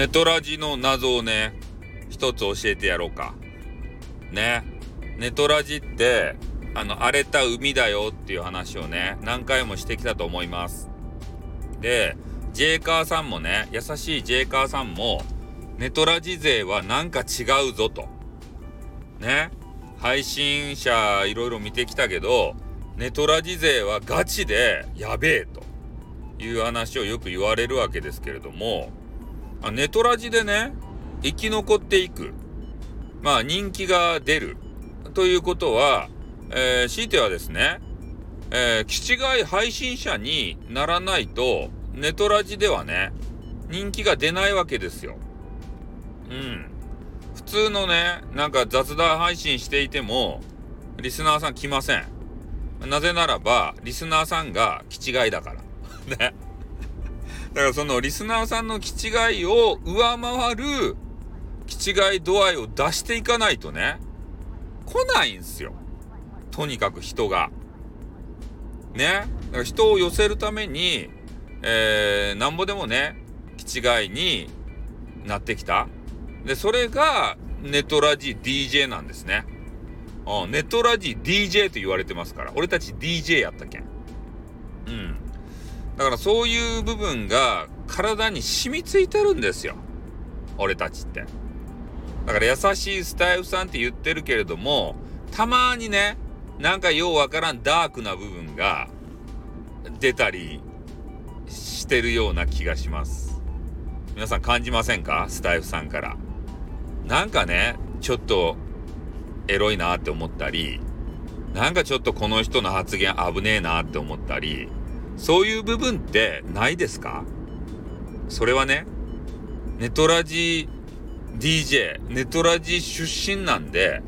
ネトラジの謎をね、一つ教えてやろうか。ね。ネトラジって、あの、荒れた海だよっていう話をね、何回もしてきたと思います。で、ジェイカーさんもね、優しいジェイカーさんも、ネトラジ勢はなんか違うぞと。ね。配信者いろいろ見てきたけど、ネトラジ勢はガチでやべえという話をよく言われるわけですけれども、あネトラジでね、生き残っていく。まあ人気が出る。ということは、えー、強いてはですね、えー、気違い配信者にならないと、ネトラジではね、人気が出ないわけですよ。うん。普通のね、なんか雑談配信していても、リスナーさん来ません。なぜならば、リスナーさんが気違いだから。ね。だからそのリスナーさんの気違いを上回る気違い度合いを出していかないとね、来ないんすよ。とにかく人が。ね。だから人を寄せるために、えー、なんぼでもね、気違いになってきた。で、それがネトラジ DJ なんですね。うん、ネトラジ DJ と言われてますから。俺たち DJ やったけん。うん。だからそういう部分が体に染みついてるんですよ。俺たちって。だから優しいスタイフさんって言ってるけれども、たまにね、なんかようわからんダークな部分が出たりしてるような気がします。皆さん感じませんか？スタイフさんから。なんかね、ちょっとエロいなって思ったり、なんかちょっとこの人の発言危ねえなって思ったり、そういう部分ってないですか？それはね、ネトラジ DJ、ネトラジ出身なんで、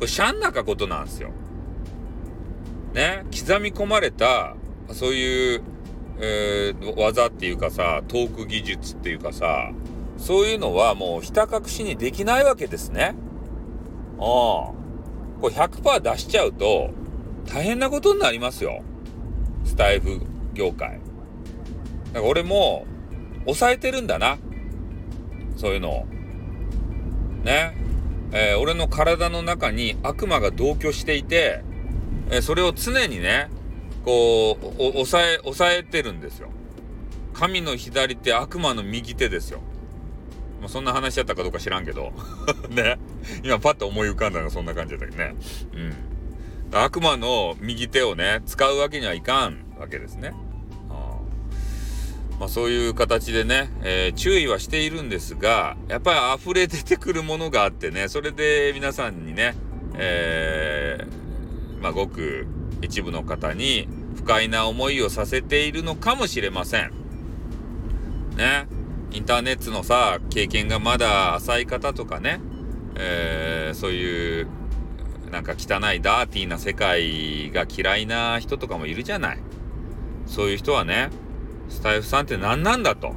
これシャンなかことなんですよ。ね、刻み込まれた、そういう、えー、技っていうかさ、トーク技術っていうかさ、そういうのはもうひた隠しにできないわけですね。ああ。これ100%出しちゃうと大変なことになりますよ。スタイフ業界。だから俺も抑えてるんだな。そういうのを。ね。えー、俺の体の中に悪魔が同居していて、えー、それを常にね、こう、抑え、抑えてるんですよ。神の左手、悪魔の右手ですよ。まあ、そんな話しちゃったかどうか知らんけど。ね。今パッと思い浮かんだのがそんな感じだったけどね。うん。悪魔の右手をね、使うわけにはいかんわけですね。まあ、そういう形でね、えー、注意はしているんですが、やっぱり溢れ出てくるものがあってね、それで皆さんにね、えー、まあ、ごく一部の方に不快な思いをさせているのかもしれません。ね。インターネットのさ、経験がまだ浅い方とかね、えー、そういう、なんか汚いダーティーな世界が嫌いな人とかもいるじゃない。そういう人はね、スタイフさんって何なんだと。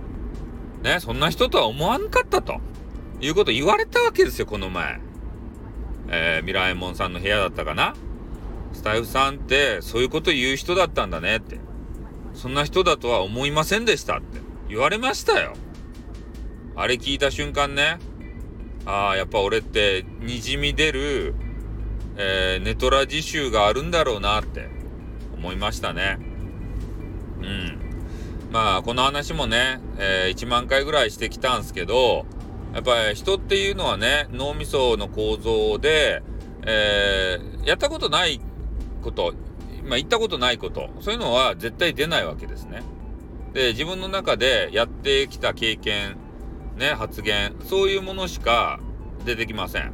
ね、そんな人とは思わんかったと。いうこと言われたわけですよ、この前。えー、ミラエモンさんの部屋だったかな。スタイフさんってそういうこと言う人だったんだねって。そんな人だとは思いませんでしたって言われましたよ。あれ聞いた瞬間ね、ああ、やっぱ俺ってにじみ出る、えー、ネトラ自習があるんだろうなって思いましたね。うん。まあ、この話もね、えー、1万回ぐらいしてきたんすけど、やっぱり人っていうのはね、脳みその構造で、えー、やったことないこと、まあ、言ったことないこと、そういうのは絶対出ないわけですね。で、自分の中でやってきた経験、ね、発言、そういうものしか出てきません。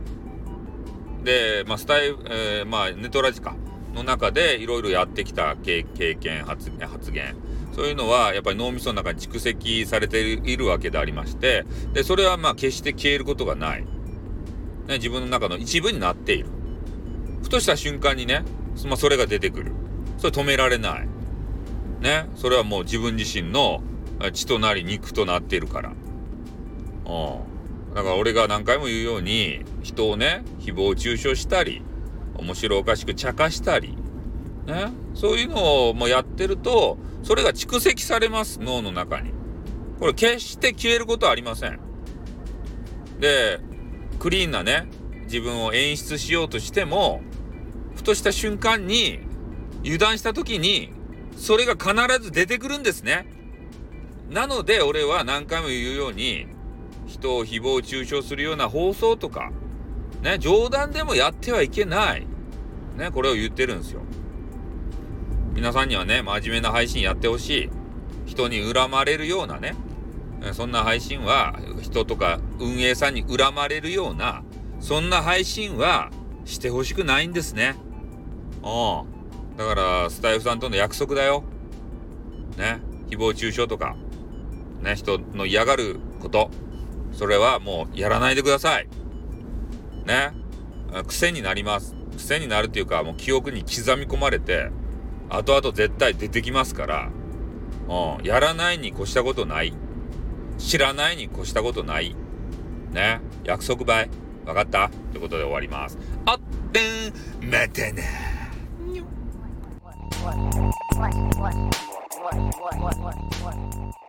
で、まあ、スタイ、えー、まあ、ネトラジカの中でいろいろやってきた経験、発言、そういうのはやっぱり脳みその中に蓄積されているわけでありまして、で、それはまあ決して消えることがない。ね、自分の中の一部になっている。ふとした瞬間にね、まあ、それが出てくる。それ止められない。ね、それはもう自分自身の血となり肉となっているから。うん。だから俺が何回も言うように、人をね、誹謗中傷したり、面白おかしく茶化したり、ね、そういうのをもうやってると、それが蓄積されます、脳の中に。これ決して消えることはありません。で、クリーンなね、自分を演出しようとしても、ふとした瞬間に、油断した時に、それが必ず出てくるんですね。なので、俺は何回も言うように、人を誹謗中傷するような放送とか、ね、冗談でもやってはいけない。ね、これを言ってるんですよ。皆さんにはね、真面目な配信やってほしい。人に恨まれるようなね、そんな配信は、人とか運営さんに恨まれるような、そんな配信はしてほしくないんですね。うん。だから、スタイフさんとの約束だよ。ね。誹謗中傷とか、ね、人の嫌がること。それはもうやらないでください。ね。癖になります。癖になるっていうか、もう記憶に刻み込まれて、後々絶対出てきますから、うん、やらないに越したことない。知らないに越したことない。ね。約束ばい。わかった？ということで終わります。あってん、またな。What, what, what, what, what, what, what, what, what, what?